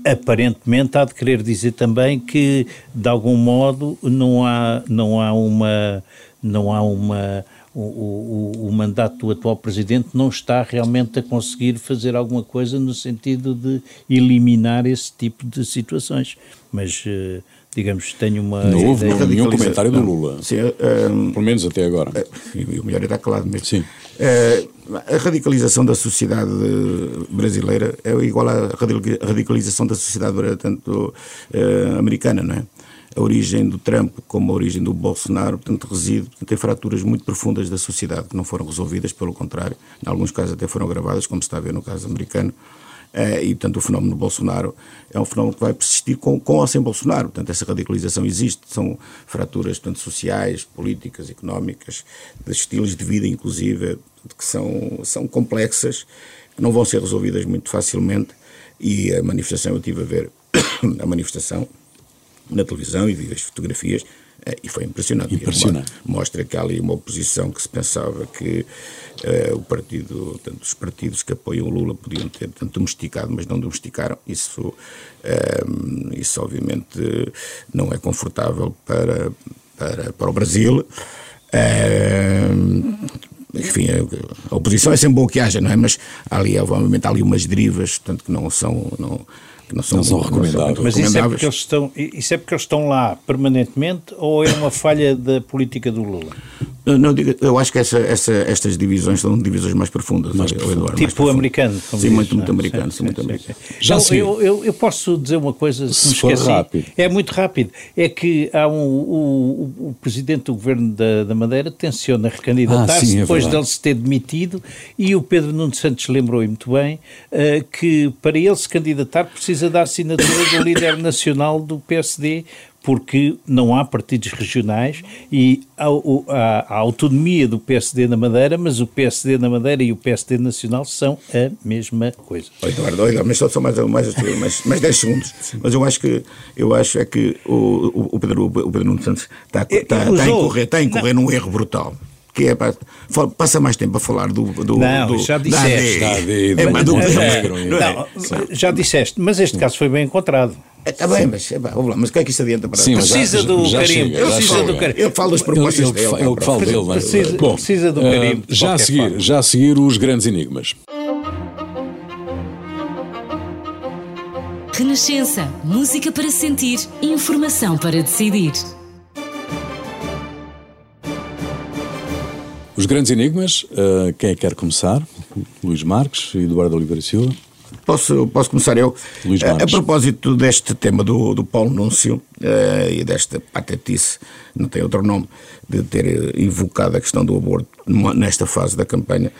aparentemente há de querer dizer também que de algum modo não há não há uma não há uma o, o, o, mandato do atual presidente não está realmente a conseguir fazer alguma coisa no sentido de eliminar esse tipo de situações. Mas, uh, digamos, tenho uma. Não houve nenhum comentário do Lula. Sim, um, eh, Pelo menos até agora. Uh, o melhor é estar calado mesmo. Sim. Uh, a radicalização da sociedade brasileira é igual à radicalização da sociedade tanto americana, não é? A origem do Trump como a origem do Bolsonaro, portanto, reside em fraturas muito profundas da sociedade que não foram resolvidas, pelo contrário, em alguns casos até foram gravadas, como se está a ver no caso americano. Uh, e, portanto, o fenómeno Bolsonaro é um fenómeno que vai persistir com, com ou sem Bolsonaro. Portanto, essa radicalização existe. São fraturas, portanto, sociais, políticas, económicas, de estilos de vida, inclusive, que são, são complexas, que não vão ser resolvidas muito facilmente. E a manifestação, eu estive a ver a manifestação, na televisão e vi as fotografias eh, e foi impressionante. Impressionante. Mostra que há ali uma oposição que se pensava que uh, o partido, tanto os partidos que apoiam o Lula podiam ter tanto domesticado, mas não domesticaram. Isso, uh, isso obviamente não é confortável para, para, para o Brasil. Uh, enfim, a, a, oposição é sempre bom que haja, não é? Mas há ali, obviamente, há ali umas derivas, tanto que não são. Não, que não são, não são recomendáveis. Mas isso é, porque eles estão, isso é porque eles estão lá permanentemente ou é uma falha da política do Lula? Não, eu acho que essa, essa, estas divisões são divisões mais profundas, mais Eduardo, tipo mais americano. Sim, diz, muito, muito americano. Sim, sim, muito americano. Já então, eu, eu, eu, posso dizer uma coisa, se, se for rápido. É muito rápido. É que há um, o, o, presidente do governo da, da Madeira tenciona recandidatar-se ah, é depois dele se ter demitido e o Pedro Nuno Santos lembrou muito bem uh, que para ele se candidatar precisa da assinatura do líder nacional do PSD, porque não há partidos regionais e há, há, a autonomia do PSD na Madeira, mas o PSD na Madeira e o PSD nacional são a mesma coisa. Oh, Eduardo, Eduardo mas só mais, mais, mais, mais 10 segundos. Mas eu acho que, eu acho é que o, o, Pedro, o Pedro Nuno Santos está, está, está, está a incorrer, está a incorrer num erro brutal que é passa mais tempo a falar do, do não do, já disseste. Da AD, é, mas do, é, não, já disseste mas este caso foi bem encontrado Está bem, mas, é, lá, mas o que é que isso adianta para Sim, Precisa já, do já carimbo. Chega, precisa do carimbo. Eu falo das propostas ele, dele. Ele, que fala dele, mas, precisa, Bom, precisa do carimbo. Uh, já, a seguir, já a seguir os grandes enigmas. Renascença. Música para sentir. Informação para decidir. Os grandes enigmas, uh, quem é que quer começar? Luís Marques, Eduardo Oliveira Silva. Posso, posso começar eu? Luís a, a propósito deste tema do, do Paulo Núncio uh, e desta patetice, não tem outro nome, de ter invocado a questão do aborto nesta fase da campanha,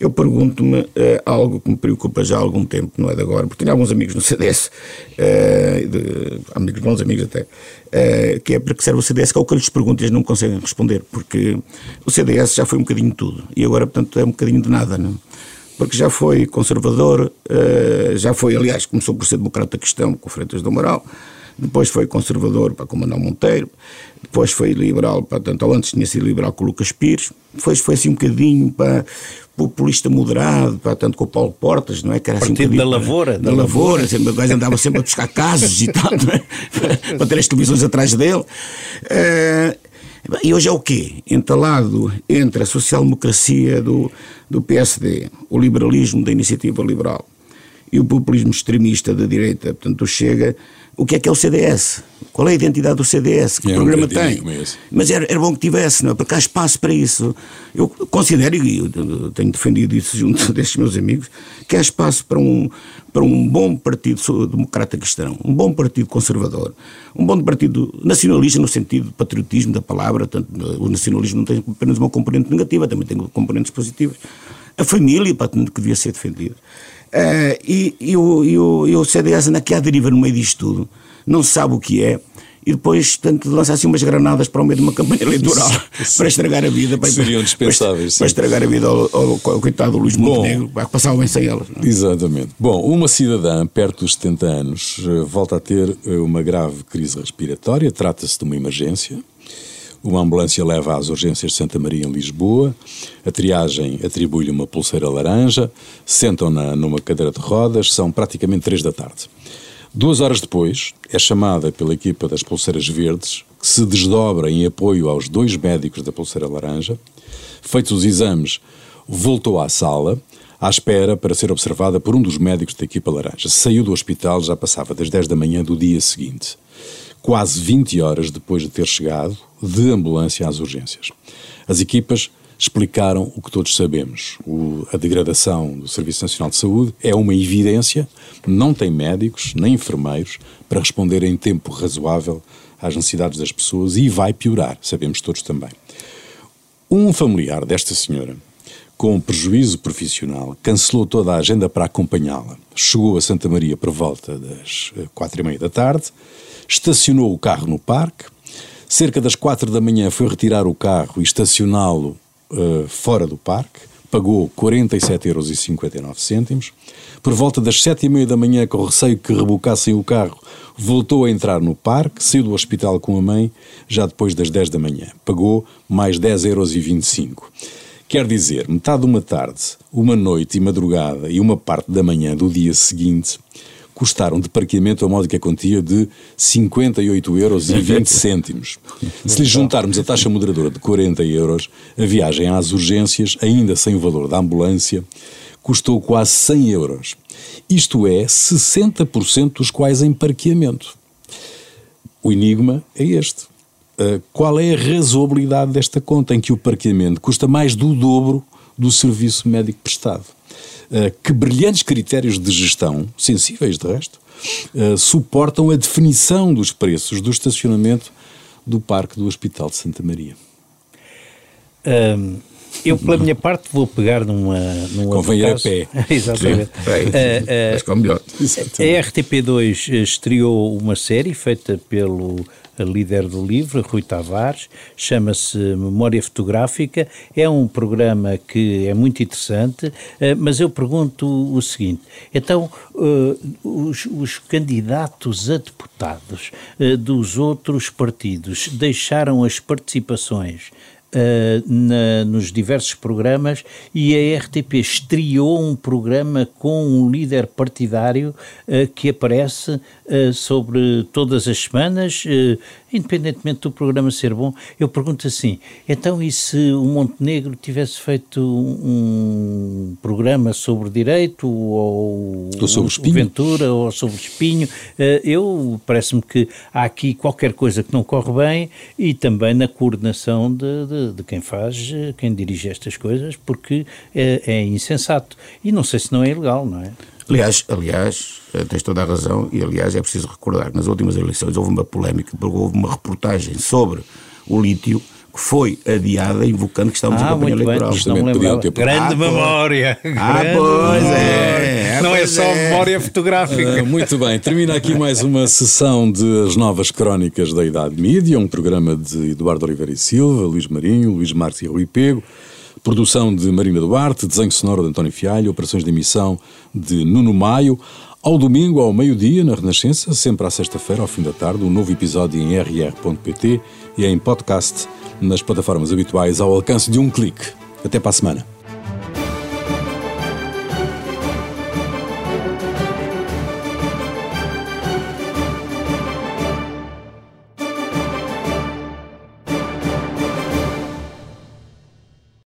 eu pergunto-me uh, algo que me preocupa já há algum tempo, não é de agora, porque tenho alguns amigos no CDS, uh, de, amigos, bons amigos até, uh, que é para que serve o CDS, que é o que eu lhes pergunto e eles não conseguem responder, porque o CDS já foi um bocadinho de tudo e agora, portanto, é um bocadinho de nada, não porque já foi conservador, uh, já foi, aliás, começou por ser democrata cristão com Freitas do Amaral, depois foi conservador para com Manuel Monteiro, depois foi liberal, para, tanto antes tinha sido liberal com o Lucas Pires, depois foi assim um bocadinho para populista moderado, para, tanto com o Paulo Portas, não é? Que era assim um da Lavoura. Da, da Lavoura, sempre, andava sempre a buscar casos e tal, é? para ter as televisões atrás dele. Uh, e hoje é o quê? Entalado entre a social-democracia do, do PSD, o liberalismo da iniciativa liberal e o populismo extremista da direita, portanto, Chega, o que é que é o CDS? Qual é a identidade do CDS? Que é programa um tem? Mas era, era, bom que tivesse, não é? Porque há espaço para isso. Eu considero, e eu tenho defendido isso junto destes meus amigos, que há espaço para um, para um bom partido democrata cristão, um bom partido conservador, um bom partido nacionalista no sentido de patriotismo da palavra. Tanto, o nacionalismo não tem apenas uma componente negativa, também tem componentes positivas. A família, que devia ser defendida. Uh, e, e, o, e, o, e o CDS anda aqui à deriva no meio disto tudo, não sabe o que é, e depois, tanto lança assim umas granadas para o meio de uma campanha eleitoral para estragar a vida. Para, Seriam dispensáveis. Para, para, estragar a vida ao, ao, ao coitado do Luís Montenegro, vai passar bem sem elas. Não? É? Exatamente. Bom, uma cidadã perto dos 70 anos eh, volta a ter eh, uma grave crise respiratória, trata-se de uma emergência. Uma ambulância leva às urgências de Santa Maria em Lisboa. A triagem atribui-lhe uma pulseira laranja. Sentam-na numa cadeira de rodas. São praticamente três da tarde. Duas horas depois, é chamada pela equipa das pulseiras verdes, que se desdobra em apoio aos dois médicos da pulseira laranja. Feitos os exames, voltou à sala, à espera para ser observada por um dos médicos da equipa laranja. Saiu do hospital, já passava das 10 da manhã do dia seguinte quase 20 horas depois de ter chegado de ambulância às urgências. As equipas explicaram o que todos sabemos. O, a degradação do Serviço Nacional de Saúde é uma evidência, não tem médicos nem enfermeiros para responder em tempo razoável às necessidades das pessoas e vai piorar, sabemos todos também. Um familiar desta senhora, com prejuízo profissional, cancelou toda a agenda para acompanhá-la. Chegou a Santa Maria por volta das eh, quatro e meia da tarde, estacionou o carro no parque, cerca das quatro da manhã foi retirar o carro e estacioná-lo uh, fora do parque, pagou 47,59 euros. Por volta das sete e meia da manhã, com receio que rebocassem o carro, voltou a entrar no parque, saiu do hospital com a mãe, já depois das 10 da manhã. Pagou mais 10,25 euros. Quer dizer, metade de uma tarde, uma noite e madrugada e uma parte da manhã do dia seguinte, custaram de parqueamento a módica quantia de 58 euros e 20 cêntimos. Se lhe juntarmos a taxa moderadora de 40 euros, a viagem às urgências, ainda sem o valor da ambulância, custou quase 100 euros. Isto é, 60% dos quais em parqueamento. O enigma é este. Uh, qual é a razoabilidade desta conta em que o parqueamento custa mais do dobro do serviço médico prestado? Uh, que brilhantes critérios de gestão, sensíveis de resto, uh, suportam a definição dos preços do estacionamento do Parque do Hospital de Santa Maria? Um eu, pela minha parte, vou pegar numa. num Convém ir a pé. Exatamente. Sim, uh, uh, melhor. A RTP2 estreou uma série feita pelo líder do livro, Rui Tavares, chama-se Memória Fotográfica. É um programa que é muito interessante, uh, mas eu pergunto o seguinte: então, uh, os, os, candidatos a deputados uh, dos outros partidos deixaram as participações Uh, na, nos diversos programas e a RTP estreou um programa com um líder partidário uh, que aparece uh, sobre todas as semanas, independentemente do programa ser bom. Eu pergunto assim: então, e se o Montenegro tivesse feito um programa sobre direito ou, ou sobre o Ventura ou sobre espinho? eu parece-me que há aqui qualquer coisa que não corre bem e também na coordenação de, de de, quem faz, quem dirige estas coisas, porque é, é, insensato. E não sei se não é ilegal, não é? Aliás, aliás, eh, tens toda a razão, e aliás é preciso recordar que nas últimas eleições houve uma polémica, porque houve uma reportagem sobre o lítio que foi adiada invocando que estávamos ah, em campanha eleitoral. Bem, não me ter... Grande ah, memória! Ah, grande pois memória. é! Não é só é. memória fotográfica. Uh, muito bem, termina aqui mais uma sessão de As Novas Crónicas da Idade Mídia, um programa de Eduardo Oliveira e Silva, Luís Marinho, Luís Marques e Rui Pego, produção de Marina Duarte, desenho sonoro de António Fialho, operações de emissão de Nuno Maio. Ao domingo, ao meio-dia, na Renascença, sempre à sexta-feira, ao fim da tarde, um novo episódio em rr.pt e em podcast nas plataformas habituais ao alcance de um clique. Até para a semana.